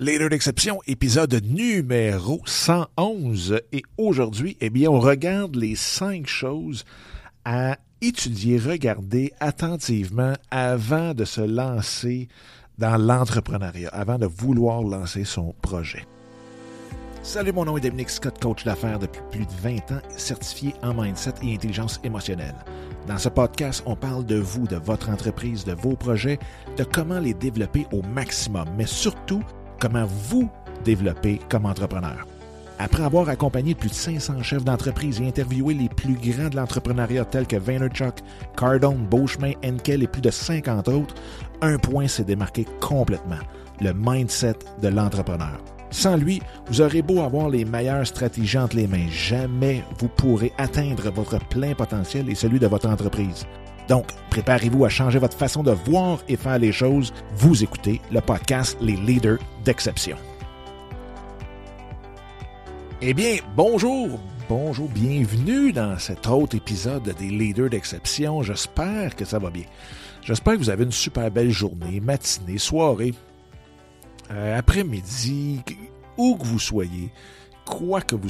Leader d'exception, épisode numéro 111. Et aujourd'hui, eh bien, on regarde les cinq choses à étudier, regarder attentivement avant de se lancer dans l'entrepreneuriat, avant de vouloir lancer son projet. Salut, mon nom est Dominique Scott, coach d'affaires depuis plus de 20 ans, certifié en mindset et intelligence émotionnelle. Dans ce podcast, on parle de vous, de votre entreprise, de vos projets, de comment les développer au maximum, mais surtout comment vous développer comme entrepreneur. Après avoir accompagné plus de 500 chefs d'entreprise et interviewé les plus grands de l'entrepreneuriat tels que Vaynerchuk, Cardone, Beauchemin, Enkel et plus de 50 autres, un point s'est démarqué complètement, le mindset de l'entrepreneur. Sans lui, vous aurez beau avoir les meilleures stratégies entre les mains, jamais vous pourrez atteindre votre plein potentiel et celui de votre entreprise. Donc, préparez-vous à changer votre façon de voir et faire les choses. Vous écoutez le podcast Les Leaders d'Exception. Eh bien, bonjour, bonjour, bienvenue dans cet autre épisode des Leaders d'Exception. J'espère que ça va bien. J'espère que vous avez une super belle journée, matinée, soirée, euh, après-midi, où que vous soyez, quoi que vous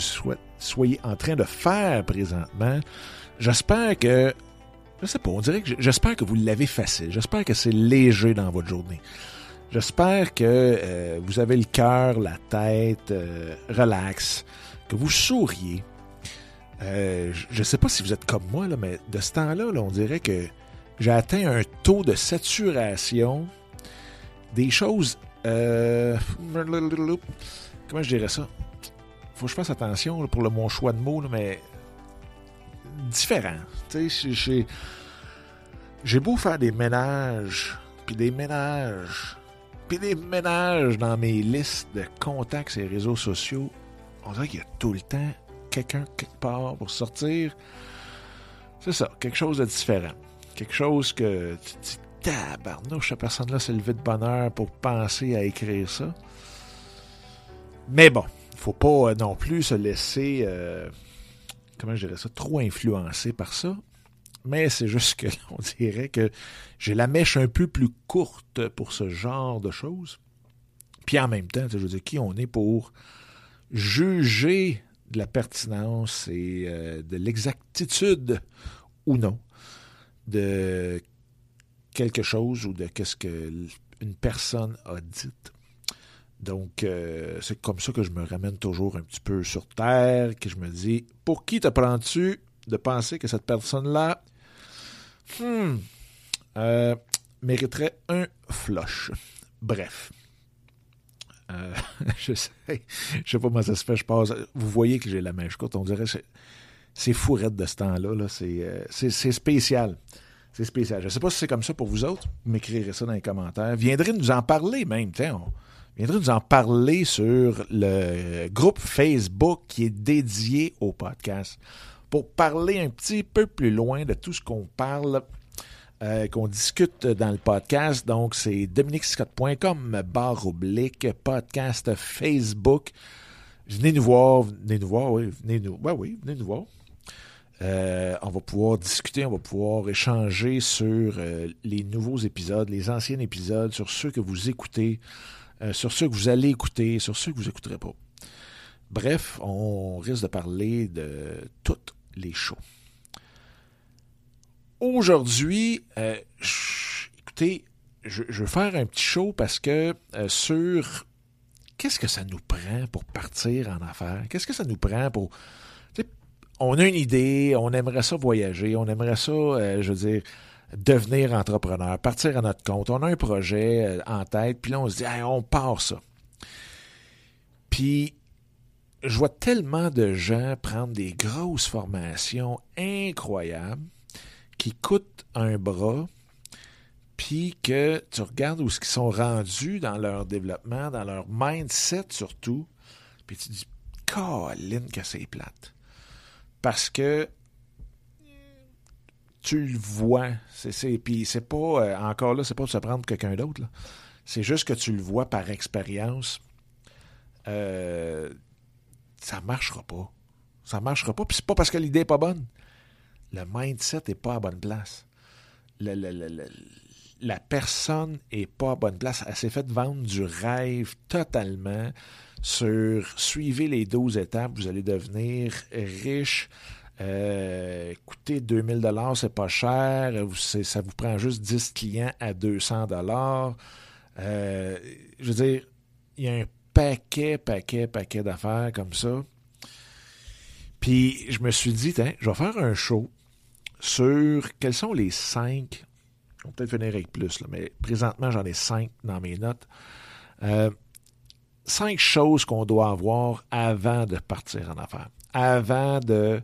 soyez en train de faire présentement. J'espère que je sais pas, on dirait que j'espère que vous l'avez facile. J'espère que c'est léger dans votre journée. J'espère que euh, vous avez le cœur, la tête euh, relax, que vous souriez. Euh, je ne sais pas si vous êtes comme moi, là, mais de ce temps-là, on dirait que j'ai atteint un taux de saturation des choses. comment je dirais ça? Faut que je fasse attention pour le, mon choix de mots, mais différent. J'ai beau faire des ménages, puis des ménages, puis des ménages dans mes listes de contacts et réseaux sociaux, on dirait qu'il y a tout le temps quelqu'un quelque part pour sortir. C'est ça, quelque chose de différent. Quelque chose que tu te dis, tabarnouche, cette personne-là s'est levée de bonheur pour penser à écrire ça. Mais bon, faut pas non plus se laisser... Euh, comment je dirais ça, trop influencé par ça. Mais c'est juste que on dirait que j'ai la mèche un peu plus courte pour ce genre de choses. Puis en même temps, je veux dire, qui on est pour juger de la pertinence et euh, de l'exactitude ou non de quelque chose ou de qu'est-ce qu'une personne a dit. Donc, euh, c'est comme ça que je me ramène toujours un petit peu sur terre, que je me dis, pour qui te prends-tu de penser que cette personne-là hmm, euh, mériterait un flush? Bref. Euh, je sais, je sais pas comment ça se fait, je passe. Vous voyez que j'ai la mèche courte, on dirait que c'est fourrette de ce temps-là, -là, c'est spécial. C'est spécial. Je sais pas si c'est comme ça pour vous autres. M'écrirez ça dans les commentaires. Viendrez nous en parler même. Tiens, viendrait nous en parler sur le groupe Facebook qui est dédié au podcast pour parler un petit peu plus loin de tout ce qu'on parle, euh, qu'on discute dans le podcast. Donc, c'est dominicscott.com, barre podcast Facebook. Venez nous voir, venez nous voir, oui, venez nous, venez nous voir. Euh, on va pouvoir discuter, on va pouvoir échanger sur euh, les nouveaux épisodes, les anciens épisodes, sur ceux que vous écoutez. Euh, sur ceux que vous allez écouter, sur ceux que vous n'écouterez pas. Bref, on risque de parler de toutes les shows. Aujourd'hui, euh, écoutez, je, veux faire un petit show parce que euh, sur qu'est-ce que ça nous prend pour partir en affaires? Qu'est-ce que ça nous prend pour. On a une idée, on aimerait ça voyager, on aimerait ça, je veux dire, devenir entrepreneur, partir à notre compte. On a un projet euh, en tête, puis là, on se dit, on part ça. Puis, je vois tellement de gens prendre des grosses formations incroyables qui coûtent un bras, puis que tu regardes où ils sont rendus dans leur développement, dans leur mindset surtout, puis tu te dis, Caroline, que c'est plate. Parce que tu le vois. C'est, puis c'est pas, euh, encore là, c'est pas de se prendre quelqu'un d'autre. C'est juste que tu le vois par expérience. Euh, ça marchera pas. Ça marchera pas. Puis c'est pas parce que l'idée est pas bonne. Le mindset est pas à bonne place. la personne n'est pas à bonne place. Elle s'est fait vendre du rêve totalement sur suivez les 12 étapes, vous allez devenir riche. Euh, écoutez, 2000 dollars, c'est pas cher. Ça vous prend juste 10 clients à 200 dollars. Euh, je veux dire, il y a un paquet, paquet, paquet d'affaires comme ça. Puis je me suis dit, je vais faire un show sur quels sont les cinq, on va peut-être venir avec plus, mais présentement j'en ai cinq dans mes notes. Euh, cinq choses qu'on doit avoir avant de partir en affaires, avant de,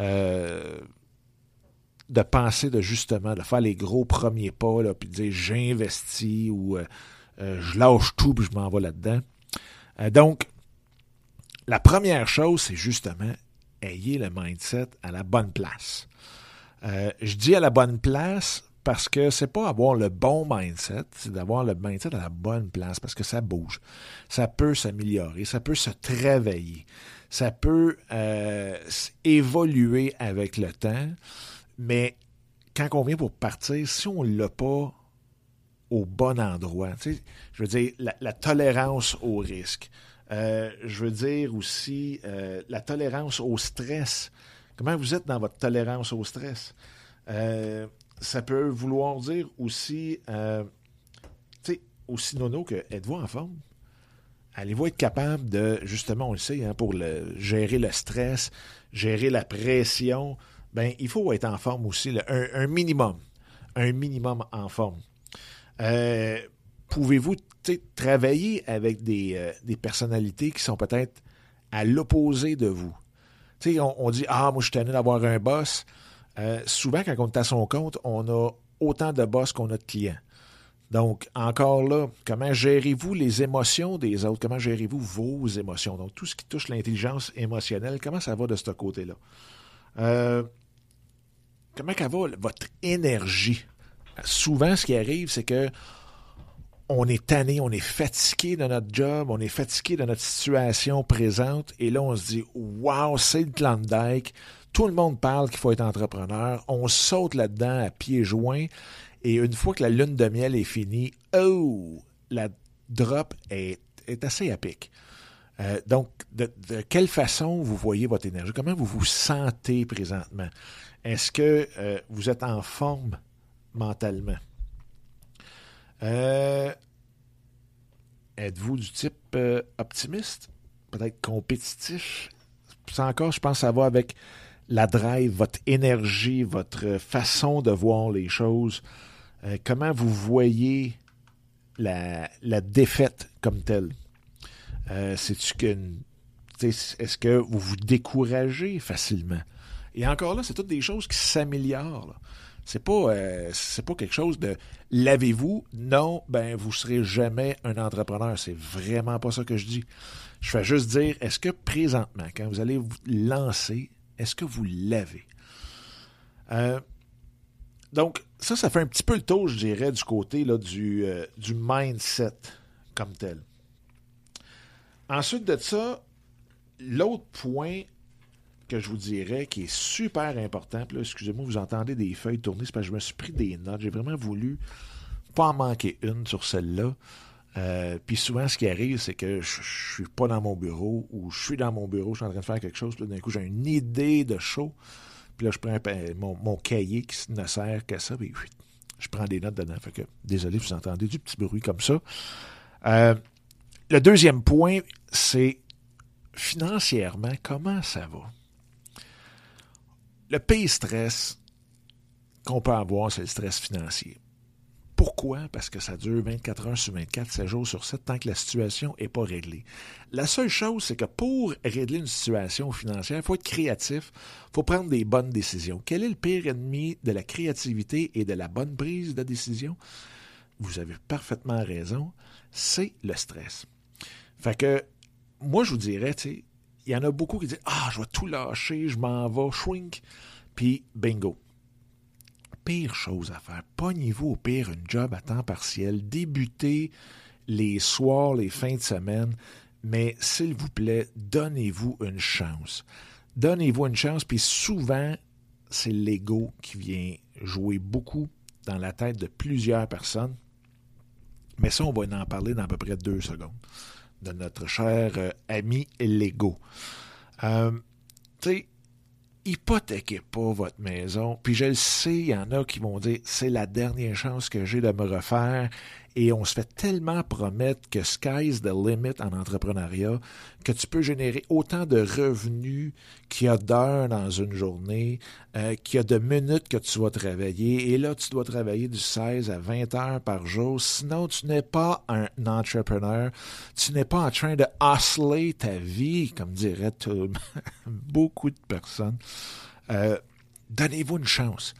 euh, de penser de justement, de faire les gros premiers pas, là, puis de dire j'investis ou euh, je lâche tout puis je m'en vais là-dedans. donc, la première chose, c'est justement ayez le mindset à la bonne place. Euh, je dis à la bonne place parce que c'est pas avoir le bon mindset, c'est d'avoir le mindset à la bonne place parce que ça bouge. Ça peut s'améliorer, ça peut se travailler, ça peut euh, évoluer avec le temps, mais quand on vient pour partir, si on ne l'a pas au bon endroit, je veux dire, la, tolérance au risque, euh, je veux dire aussi la tolérance au stress. Comment vous êtes dans votre tolérance au stress? Euh, ça peut vouloir dire aussi, euh, tu sais, aussi nono que êtes-vous en forme? Allez-vous être capable de, justement, on le sait, hein, pour gérer le stress, gérer la pression, ben il faut être en forme aussi, un, minimum, un minimum en forme. Euh, pouvez-vous travailler avec des, des personnalités qui sont peut-être à l'opposé de vous? on, dit Ah, moi, je suis d'avoir un boss. Euh, souvent, quand on est à son compte, on a autant de boss qu'on a de clients. Donc, encore là, comment gérez-vous les émotions des autres? Comment gérez-vous vos émotions? Donc, tout ce qui touche l'intelligence émotionnelle, comment ça va de ce côté-là? Euh, comment ça va votre énergie? Souvent, ce qui arrive, c'est que on est tanné, on est fatigué de notre job, on est fatigué de notre situation présente, et là, on se dit Wow, c'est le Klondike. Tout le monde parle qu'il faut être entrepreneur. On saute là-dedans à pieds joints. Et une fois que la lune de miel est finie, oh, la drop est, assez à pic. Euh, donc, de, quelle façon vous voyez votre énergie? Comment vous vous sentez présentement? Est-ce que euh, vous êtes en forme mentalement? Euh, êtes-vous du type euh, optimiste? Peut-être compétitif? Ça encore, je pense ça va avec la drive, votre énergie, votre façon de voir les choses. Euh, comment vous voyez la, défaite comme telle? Que est-ce que vous vous découragez facilement? Et encore là, c'est toutes des choses qui s'améliorent. C'est pas, euh, pas quelque chose de lavez-vous? Non, ben vous serez jamais un entrepreneur. C'est vraiment pas ça que je dis. Je fais juste dire, est-ce que présentement, quand vous allez vous lancer, est-ce que vous l'avez? Euh, donc, ça, ça fait un petit peu le tour, je dirais, du côté euh, du mindset comme tel. Ensuite de ça, l'autre point que je vous dirais qui est super important. Là, excusez-moi, vous entendez des feuilles tourner, c'est parce que je me suis pris des notes. J'ai vraiment voulu pas en manquer une sur celle-là. Euh, puis souvent, ce qui arrive, c'est que je, je, suis pas dans mon bureau ou je suis dans mon bureau, je suis en train de faire quelque chose, puis d'un coup, j'ai une idée de show. Puis là, je prends mon, cahier qui ne sert qu'à ça, je prends des notes dedans. Désolé, vous entendez du petit bruit comme ça. Euh, le deuxième point, c'est financièrement, comment ça va? Le pire stress qu'on peut avoir, c'est le stress financier. Pourquoi? Parce que ça dure 24 heures sur 24, 7 jours sur 7, tant que la situation n'est pas réglée. La seule chose, c'est que pour régler une situation financière, il faut être créatif, il faut prendre des bonnes décisions. Quel est le pire ennemi de la créativité et de la bonne prise de décision? Vous avez parfaitement raison, c'est le stress. Fait que, moi, je vous dirais, il y en a beaucoup qui disent Ah, je vais tout lâcher, je m'en vais, shrink, puis bingo. Pire chose à faire, pognez-vous au pire une job à temps partiel, débutez les soirs, les fins de semaine, mais s'il vous plaît, donnez-vous une chance. Donnez-vous une chance, puis souvent, c'est l'ego qui vient jouer beaucoup dans la tête de plusieurs personnes. Mais ça, on va en parler dans à peu près deux secondes de notre cher euh, ami Lego. Euh, tu sais, hypothéquez pas votre maison. Puis je le sais, il y en a qui vont dire c'est la dernière chance que j'ai de me refaire et on se fait tellement promettre que sky's the limit en entrepreneuriat, que tu peux générer autant de revenus qu'il y a d'heures dans une journée, euh, qu'il y a de minutes que tu vas travailler. Et là, tu dois travailler du 16 à 20 heures par jour. Sinon, tu n'es pas un entrepreneur. Tu n'es pas en train de hustler ta vie, comme dirait beaucoup de personnes. Euh, donnez-vous une chance.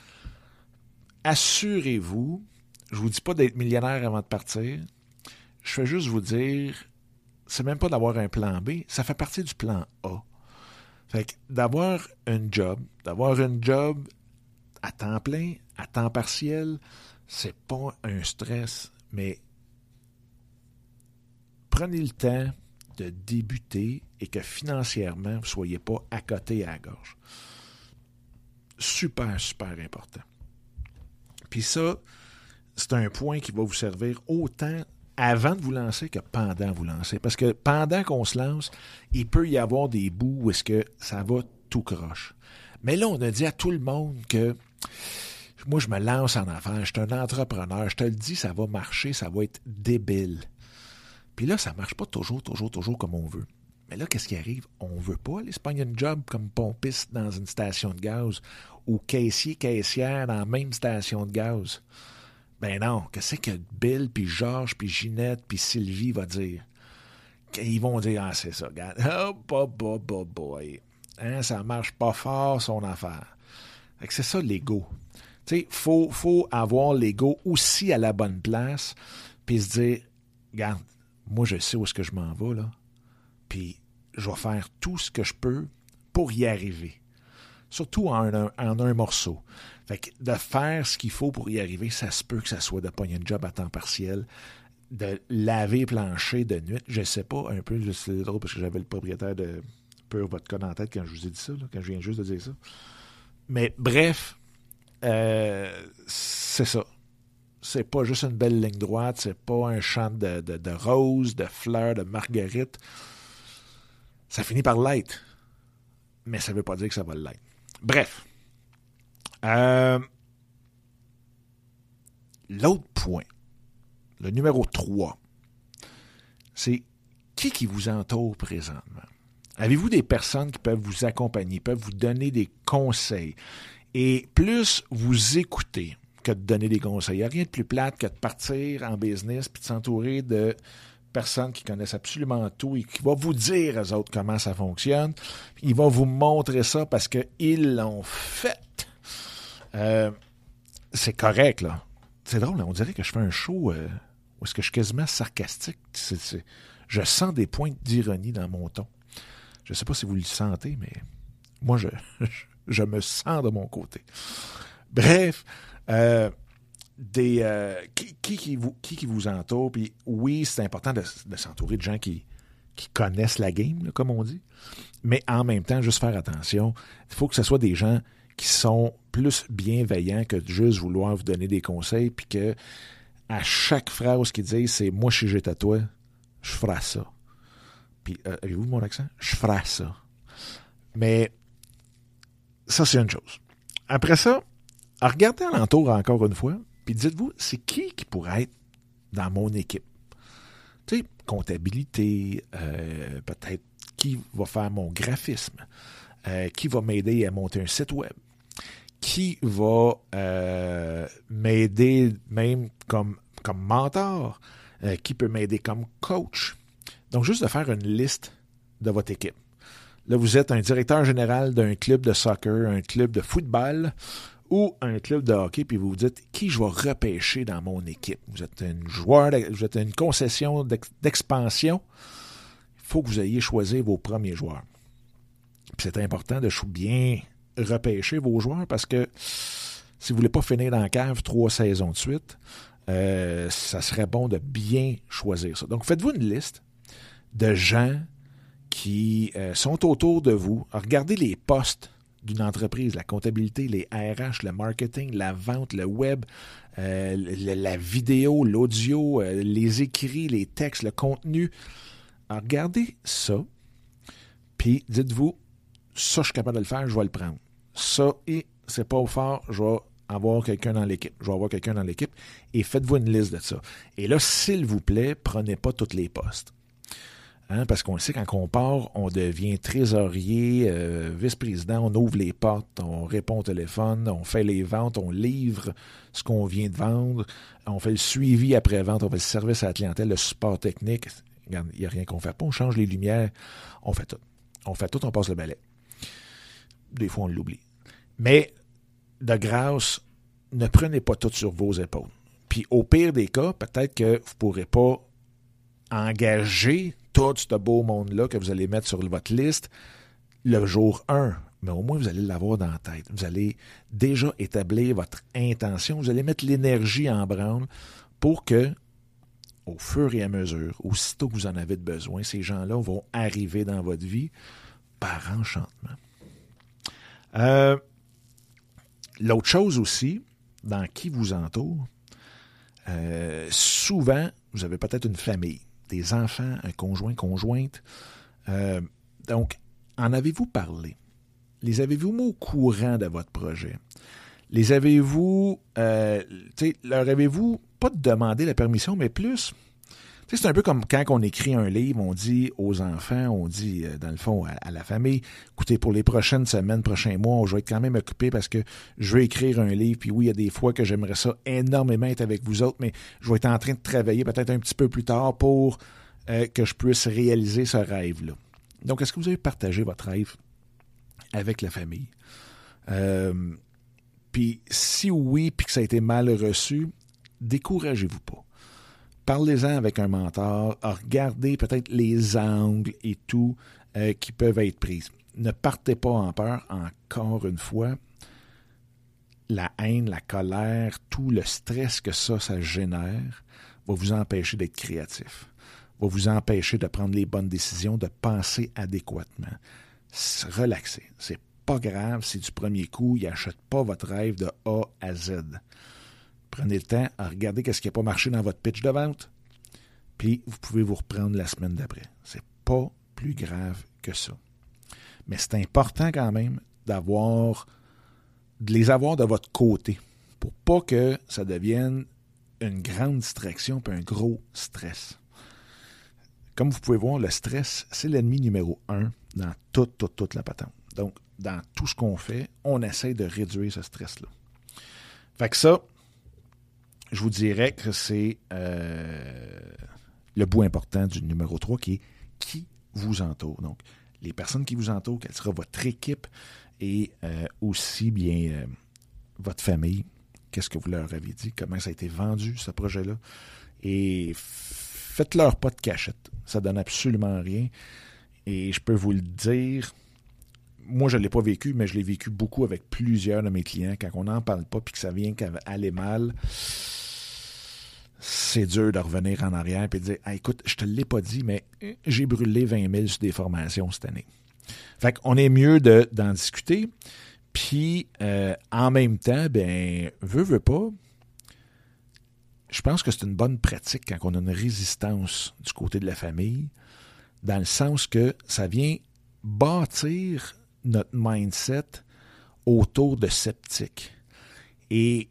Assurez-vous je vous dis pas d'être millionnaire avant de partir. Je vais juste vous dire, c'est même pas d'avoir un plan B, ça fait partie du plan A. Fait d'avoir un job, d'avoir un job à temps plein, à temps partiel, c'est pas un stress, mais prenez le temps de débuter et que financièrement, vous ne soyez pas à côté à la gorge. Super, super important. Puis ça, c'est un point qui va vous servir autant avant de vous lancer que pendant vous lancer. Parce que pendant qu'on se lance, il peut y avoir des bouts où est-ce que ça va tout croche. Mais là, on a dit à tout le monde que moi, je me lance en affaires, je suis un entrepreneur, je te le dis, ça va marcher, ça va être débile. Puis là, ça ne marche pas toujours, toujours, toujours comme on veut. Mais là, qu'est-ce qui arrive? On ne veut pas aller se job comme pompiste dans une station de gaz ou caissier, caissière dans la même station de gaz. Ben non, qu'est-ce que Bill, puis Georges, puis Ginette, puis Sylvie va dire? Ils vont dire, ah, c'est ça, regarde. Oh, boy, boy, boy, boy. Hein, ça marche pas fort, son affaire. c'est ça, l'ego. Tu sais, il faut, faut avoir l'ego aussi à la bonne place, puis se dire, regarde, moi, je sais où est-ce que je m'en vais, là. Puis, je vais faire tout ce que je peux pour y arriver. Surtout en un morceau. Fait que de faire ce qu'il faut pour y arriver, ça se peut que ça soit de pogner un job à temps partiel, de laver plancher de nuit. Je sais pas, un peu, c'est drôle parce que j'avais le propriétaire de Pure Vodka en tête quand je vous ai dit ça, quand je viens juste de dire ça. Mais bref, euh, c'est ça. C'est pas juste une belle ligne droite, c'est pas un champ de, de, de roses, de fleurs, de marguerites. Ça finit par l'être. Mais ça veut pas dire que ça va l'être. Bref. Euh, l'autre point, le numéro 3, c'est qui qui vous entoure présentement? Avez-vous des personnes qui peuvent vous accompagner, peuvent vous donner des conseils? Et plus vous écoutez que de donner des conseils. Il n'y a rien de plus plate que de partir en business puis de s'entourer de personnes qui connaissent absolument tout et qui vont vous dire aux autres comment ça fonctionne. Ils vont vous montrer ça parce qu'ils l'ont fait. Euh, c'est correct, là. C'est drôle, on dirait que je fais un show euh, où est-ce que je suis quasiment sarcastique. je sens des points d'ironie dans mon ton. Je ne sais pas si vous le sentez, mais moi, je, je, me sens de mon côté. Bref, euh, des, qui, qui, vous, qui, entoure, puis oui, c'est important de, s'entourer de gens qui, qui connaissent la game, comme on dit, mais en même temps, juste faire attention, il faut que ce soit des gens qui sont plus bienveillants que de juste vouloir vous donner des conseils, puis que à chaque phrase qu'ils disent, c'est moi, suis à toi, je ferai ça. Puis, euh, avez-vous mon accent? Je ferai ça. Mais ça, c'est une chose. Après ça, regardez alentour encore une fois, puis dites-vous, c'est qui qui pourrait être dans mon équipe? Tu sais, comptabilité, euh, peut-être qui va faire mon graphisme, euh, qui va m'aider à monter un site web, qui va euh, m'aider même comme, comme mentor, euh, qui peut m'aider comme coach. Donc, juste de faire une liste de votre équipe. Là, vous êtes un directeur général d'un club de soccer, un club de football ou un club de hockey, puis vous vous dites qui je vais repêcher dans mon équipe? Vous êtes un joueur, vous êtes une concession d'expansion. Il faut que vous ayez choisi vos premiers joueurs. C'est important de bien repêcher vos joueurs parce que si vous ne voulez pas finir dans la cave trois saisons de suite, euh, ça serait bon de bien choisir ça. Donc, faites-vous une liste de gens qui euh, sont autour de vous. Regardez les postes d'une entreprise, la comptabilité, les RH, le marketing, la vente, le web, euh, la vidéo, l'audio, les écrits, les textes, le contenu. Regardez ça, puis dites-vous, ça, je suis capable de le faire, je vais le prendre. Ça, et c'est pas au fort, je vais avoir quelqu'un dans l'équipe. Je vais avoir quelqu'un dans l'équipe et faites-vous une liste de ça. Et là, s'il vous plaît, prenez pas tous les postes. Hein, parce qu'on le sait, quand on part, on devient trésorier, euh, vice-président, on ouvre les portes, on répond au téléphone, on fait les ventes, on livre ce qu'on vient de vendre, on fait le suivi après-vente, on fait le service à la clientèle, le support technique. il n'y a rien qu'on ne fait pas. On change les lumières, on fait tout. On fait tout, on passe le balai. Des fois, on l'oublie. Mais, de grâce, ne prenez pas tout sur vos épaules. Puis, au pire des cas, peut-être que vous ne pourrez pas engager tout ce beau monde-là que vous allez mettre sur votre liste le jour 1. Mais au moins, vous allez l'avoir dans la tête. Vous allez déjà établir votre intention. Vous allez mettre l'énergie en branle pour que, au fur et à mesure, aussitôt que vous en avez besoin, ces gens-là vont arriver dans votre vie par enchantement. Euh, l'autre chose aussi, dans qui vous entoure, euh, souvent, vous avez peut-être une famille des enfants, un conjoint, conjointe. Euh, donc, en avez-vous parlé? Les avez-vous mis au courant de votre projet? Les avez-vous, leur avez-vous pas demandé la permission, mais plus c'est un peu comme quand on écrit un livre, on dit aux enfants, on dit euh, dans le fond à, la famille, écoutez, pour les prochaines semaines, prochains mois, je vais être quand même occupé parce que je veux écrire un livre. Puis oui, il y a des fois que j'aimerais ça énormément être avec vous autres, mais je vais être en train de travailler peut-être un petit peu plus tard pour euh, que je puisse réaliser ce rêve-là. Donc, est-ce que vous avez partagé votre rêve avec la famille? Euh, puis si oui, puis que ça a été mal reçu, découragez-vous pas parlez-en avec un mentor, regardez peut-être les angles et tout euh, qui peuvent être pris. Ne partez pas en peur, encore une fois. La haine, la colère, tout le stress que ça, ça génère, va vous empêcher d'être créatif, va vous empêcher de prendre les bonnes décisions, de penser adéquatement. Relaxez. C'est pas grave si du premier coup, il n'achète pas votre rêve de A à Z. Prenez le temps à regarder qu'est-ce qui n'a pas marché dans votre pitch de vente. Puis vous pouvez vous reprendre la semaine d'après. C'est pas plus grave que ça. Mais c'est important quand même d'avoir de les avoir de votre côté pour pas que ça devienne une grande distraction et un gros stress. Comme vous pouvez voir, le stress, c'est l'ennemi numéro un dans toute, toute, toute la patente. Donc, dans tout ce qu'on fait, on essaie de réduire ce stress-là. Fait que ça, je vous dirais que c'est euh, le bout important du numéro 3 qui est qui vous entoure. Donc, les personnes qui vous entourent, quelle sera votre équipe et euh, aussi bien euh, votre famille. Qu'est-ce que vous leur avez dit? Comment ça a été vendu, ce projet-là? Et faites-leur pas de cachette. Ça donne absolument rien. Et je peux vous le dire, moi, je ne l'ai pas vécu, mais je l'ai vécu beaucoup avec plusieurs de mes clients. Quand on n'en parle pas puis que ça vient aller mal, c'est dur de revenir en arrière et de dire écoute, je te l'ai pas dit, mais j'ai brûlé 20 000 sur des formations cette année. Fait qu'on est mieux d'en discuter. Puis, euh, en même temps, ben, veut, veut pas, je pense que c'est une bonne pratique quand on a une résistance du côté de la famille, dans le sens que ça vient bâtir notre mindset autour de sceptiques. Et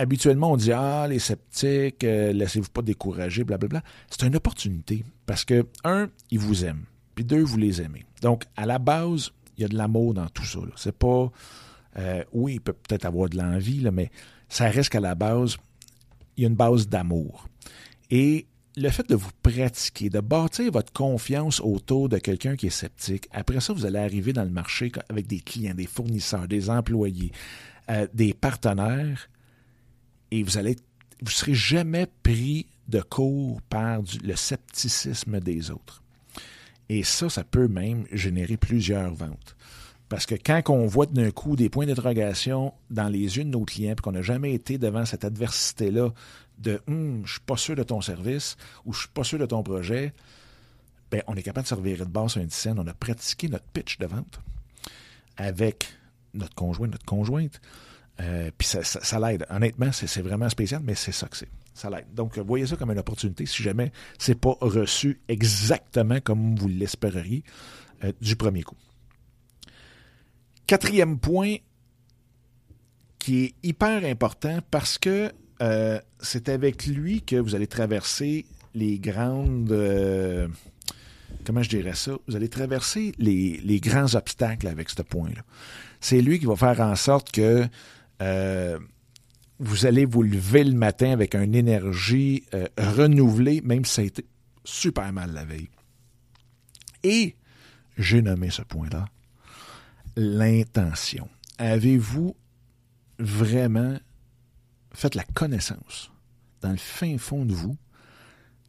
habituellement, on dit Ah, les sceptiques, euh, laissez-vous pas décourager, blablabla. C'est une opportunité parce que, un, ils vous aiment, puis deux, vous les aimez. Donc, à la base, il y a de l'amour dans tout ça. C'est pas. Euh, oui, il peut peut-être avoir de l'envie, mais ça reste qu'à la base, il y a une base d'amour. Et le fait de vous pratiquer, de bâtir votre confiance autour de quelqu'un qui est sceptique, après ça, vous allez arriver dans le marché avec des clients, des fournisseurs, des employés, euh, des partenaires et vous allez vous serez jamais pris de court par le scepticisme des autres. Et ça, ça peut même générer plusieurs ventes. Parce que quand on voit d'un coup des points d'interrogation dans les yeux de nos clients, puis qu'on n'a jamais été devant cette adversité-là de hum, je suis pas sûr de ton service ou je suis pas sûr de ton projet, ben, on est capable de servir de base sur un scène. On a pratiqué notre pitch de vente avec notre conjoint, notre conjointe. Euh, puis ça, l'aide. Honnêtement, c'est vraiment spécial, mais c'est ça que c'est. Ça l'aide. Donc, voyez ça comme une opportunité si jamais c'est pas reçu exactement comme vous l'espéreriez euh, du premier coup. Quatrième point qui est hyper important parce que euh, c'est avec lui que vous allez traverser les grandes comment je dirais ça, vous allez traverser les, grands obstacles avec ce point-là. C'est lui qui va faire en sorte que euh, vous allez vous lever le matin avec une énergie euh, renouvelée, même si ça a été super mal la veille. Et j'ai nommé ce point-là l'intention. Avez-vous vraiment fait la connaissance dans le fin fond de vous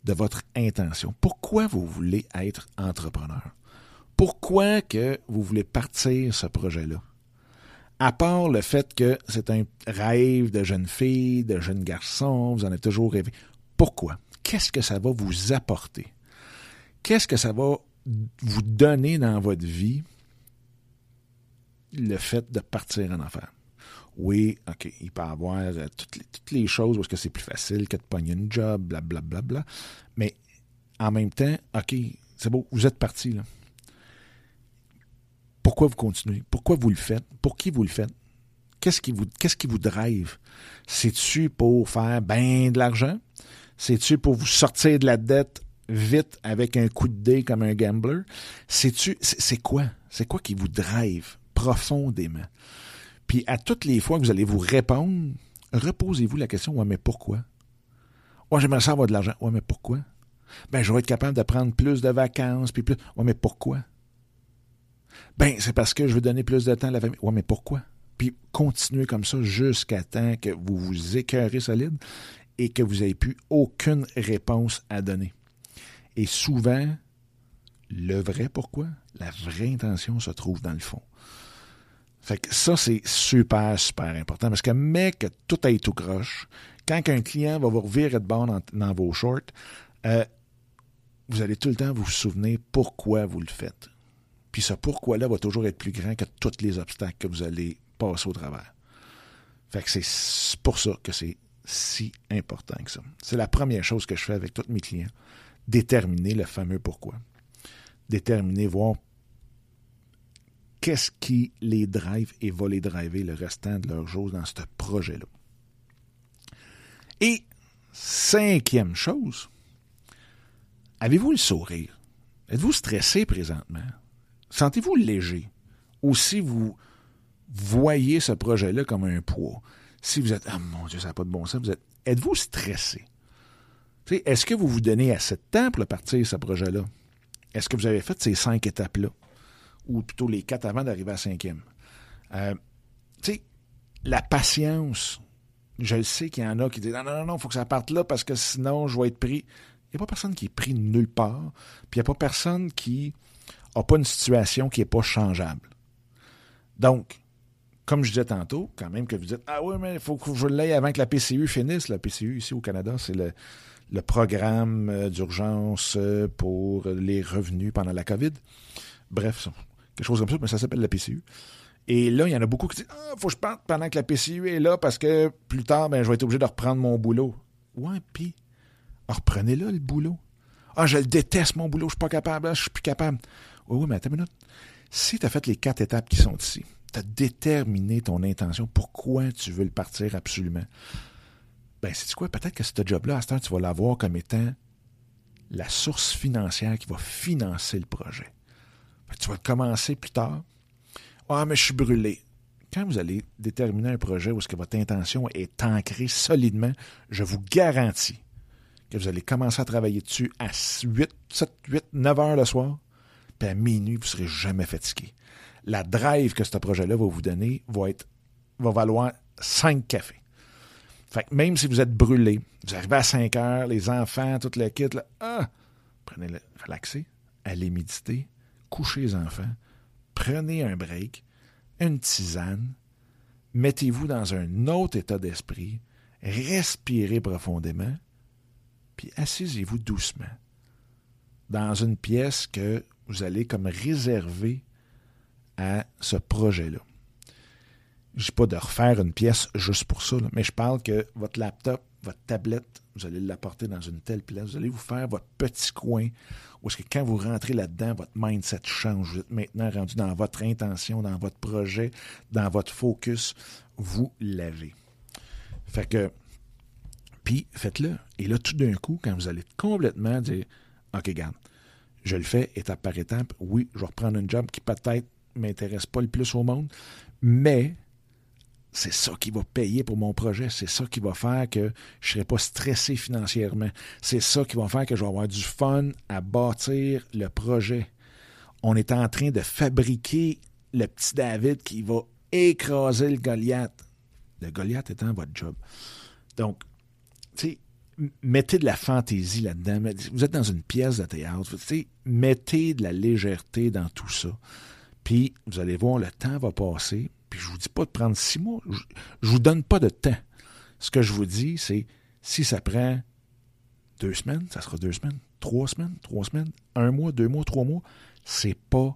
de votre intention? Pourquoi vous voulez être entrepreneur? Pourquoi que vous voulez partir ce projet-là? À part le fait que c'est un rêve de jeune fille, de jeune garçon, vous en avez toujours rêvé. Pourquoi? Qu'est-ce que ça va vous apporter? Qu'est-ce que ça va vous donner dans votre vie le fait de partir en affaires? Oui, OK, il peut avoir euh, toutes, les, choses est-ce que c'est plus facile que de pogner une job, blablabla. Bla, bla, bla, mais en même temps, OK, c'est beau, vous êtes parti, là. Pourquoi vous continuez? Pourquoi vous le faites? Pour qui vous le faites? Qu'est-ce qui vous, drive? C'est-tu pour faire bien de l'argent? C'est-tu pour vous sortir de la dette vite avec un coup de dé comme un gambler? C'est-tu, c'est quoi? C'est quoi qui vous drive profondément? Puis à toutes les fois que vous allez vous répondre, reposez-vous la question, ouais, mais pourquoi? Ouais, j'aimerais ça avoir de l'argent. Ouais, mais pourquoi? Ben, je vais être capable de prendre plus de vacances, puis plus. Ouais, mais pourquoi? Ben, c'est parce que je veux donner plus de temps à la famille. Ouais, mais pourquoi? Puis continuez comme ça jusqu'à temps que vous vous écœurez solide et que vous n'ayez plus aucune réponse à donner. Et souvent, le vrai pourquoi, la vraie intention se trouve dans le fond. Fait que ça, c'est super, super important. Parce que, mec, tout aille tout croche, quand un client va vous revirer de bord dans, vos shorts, euh, vous allez tout le temps vous souvenir pourquoi vous le faites. Puis ce pourquoi-là va toujours être plus grand que tous les obstacles que vous allez passer au travers. Fait que c'est pour ça que c'est si important que ça. C'est la première chose que je fais avec tous mes clients. Déterminer le fameux pourquoi. Déterminer, voir qu'est-ce qui les drive et va les driver le restant de leur jours dans ce projet-là. Et cinquième chose, avez-vous le sourire? Êtes-vous stressé présentement? Sentez-vous léger? Ou si vous voyez ce projet-là comme un poids? Si vous êtes, ah mon Dieu, ça n'a pas de bon sens, vous êtes, êtes-vous stressé? Est-ce que vous vous donnez assez de temps pour partir ce projet-là? Est-ce que vous avez fait ces cinq étapes-là? ou plutôt les quatre avant d'arriver à cinquième? Euh, la patience, je sais qu'il y en a qui disent non, non, non, il faut que ça parte là parce que sinon je vais être pris. Il n'y a pas personne qui est pris nulle part, puis il n'y a pas personne qui n'a pas une situation qui n'est pas changeable. Donc, comme je disais tantôt, quand même que vous dites Ah oui, mais il faut que je l'aille avant que la PCU finisse. La PCU ici au Canada, c'est le, le programme euh, d'urgence euh, pour les revenus pendant la COVID. Bref, quelque chose comme ça, mais ça s'appelle la PCU. Et là, il y en a beaucoup qui disent Ah, faut que je parte pendant que la PCU est là parce que plus tard, ben, je vais être obligé de reprendre mon boulot. Ouais, puis, reprenez-le, le boulot. Ah, je le déteste, mon boulot, je suis pas capable, je suis plus capable. Oui, mais attends une minute. Si tu as fait les quatre étapes qui sont ici, tu as déterminé ton intention, pourquoi tu veux le partir absolument, ben, c'est quoi? Peut-être que ce job-là, à ce temps, tu vas l'avoir comme étant la source financière qui va financer le projet. Tu vas commencer plus tard. Ah, mais je suis brûlé. Quand vous allez déterminer un projet où ce que votre intention est ancrée solidement, je vous garantis que vous allez commencer à travailler dessus à 8, 7, 8, 9 heures le soir, puis à minuit, vous ne serez jamais fatigué. La drive que ce projet-là va vous donner va, être, va valoir 5 cafés. Fait que même si vous êtes brûlé, vous arrivez à 5 heures, les enfants, toute la kit, ah, prenez-le, relaxez, allez méditer, couchez les enfants, prenez un break, une tisane, mettez-vous dans un autre état d'esprit, respirez profondément, puis assisez-vous doucement dans une pièce que vous allez comme réserver à ce projet-là. Je dis pas de refaire une pièce juste pour ça, mais je parle que votre laptop, votre tablette, vous allez l'apporter dans une telle place. Vous allez vous faire votre petit coin où est-ce que quand vous rentrez là-dedans, votre mindset change. Vous êtes maintenant rendu dans votre intention, dans votre projet, dans votre focus. Vous l'avez. Fait que, puis faites-le. Et là, tout d'un coup, quand vous allez complètement dire, OK, garde, je le fais étape par étape. Oui, je vais reprendre un job qui peut-être m'intéresse pas le plus au monde, mais c'est ça qui va payer pour mon projet. C'est ça qui va faire que je ne serai pas stressé financièrement. C'est ça qui va faire que je vais avoir du fun à bâtir le projet. On est en train de fabriquer le petit David qui va écraser le Goliath. Le Goliath étant votre job. Donc, tu sais, mettez de la fantaisie là-dedans. Vous êtes dans une pièce de théâtre. mettez de la légèreté dans tout ça. Puis, vous allez voir, le temps va passer puis je vous dis pas de prendre six mois. Je, ne vous donne pas de temps. Ce que je vous dis, c'est si ça prend deux semaines, ça sera deux semaines, trois semaines, trois semaines, un mois, deux mois, trois mois. C'est pas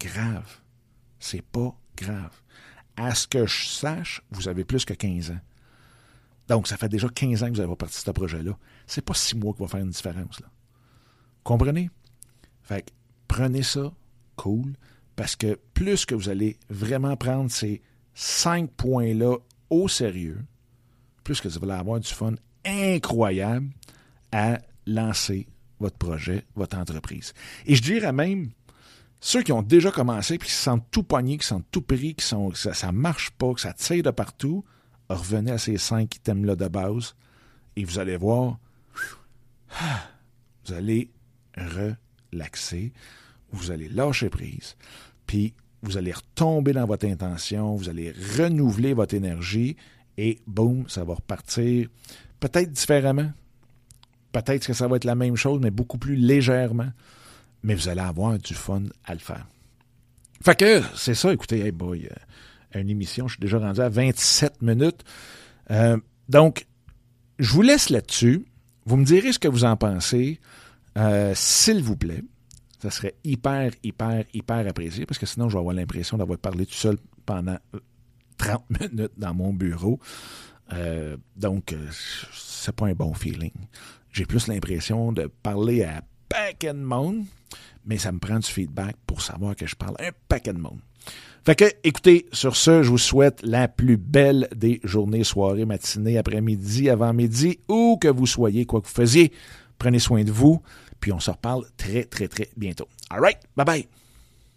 grave. C'est pas grave. À ce que je sache, vous avez plus que 15 ans. Donc, ça fait déjà 15 ans que vous avez parti de ce projet-là. C'est pas six mois qui va faire une différence. Là. Comprenez? Fait prenez ça, cool. Parce que plus que vous allez vraiment prendre ces cinq points-là au sérieux, plus que vous allez avoir du fun incroyable à lancer votre projet, votre entreprise. Et je dirais même, ceux qui ont déjà commencé, puis qui se sentent tout pognés, qui sont tout pris, qui sont, que ça ne marche pas, que ça tire de partout, revenez à ces cinq items-là de base et vous allez voir, vous allez relaxer, vous allez lâcher prise, puis vous allez retomber dans votre intention, vous allez renouveler votre énergie et boum, ça va repartir peut-être différemment. Peut-être que ça va être la même chose, mais beaucoup plus légèrement. Mais vous allez avoir du fun à le faire. Fait que c'est ça, écoutez, hey boy, euh, une émission, je suis déjà rendu à 27 minutes. Euh, donc, je vous laisse là-dessus. Vous me direz ce que vous en pensez, euh, s'il vous plaît ça serait hyper, hyper, hyper apprécié parce que sinon, je vais avoir l'impression d'avoir parlé tout seul pendant 30 euh, minutes dans mon bureau. Euh, donc, c'est pas un bon feeling. J'ai plus l'impression de parler à paquet de monde, mais ça me prend du feedback pour savoir que je parle à un paquet de monde. Fait que, écoutez, sur ce, je vous souhaite la plus belle des journées, soirées, matinées, après-midi, avant-midi, où que vous soyez, quoi que vous faisiez. Prenez soin de vous. Puis on se reparle très, très, très bientôt. All right, bye bye.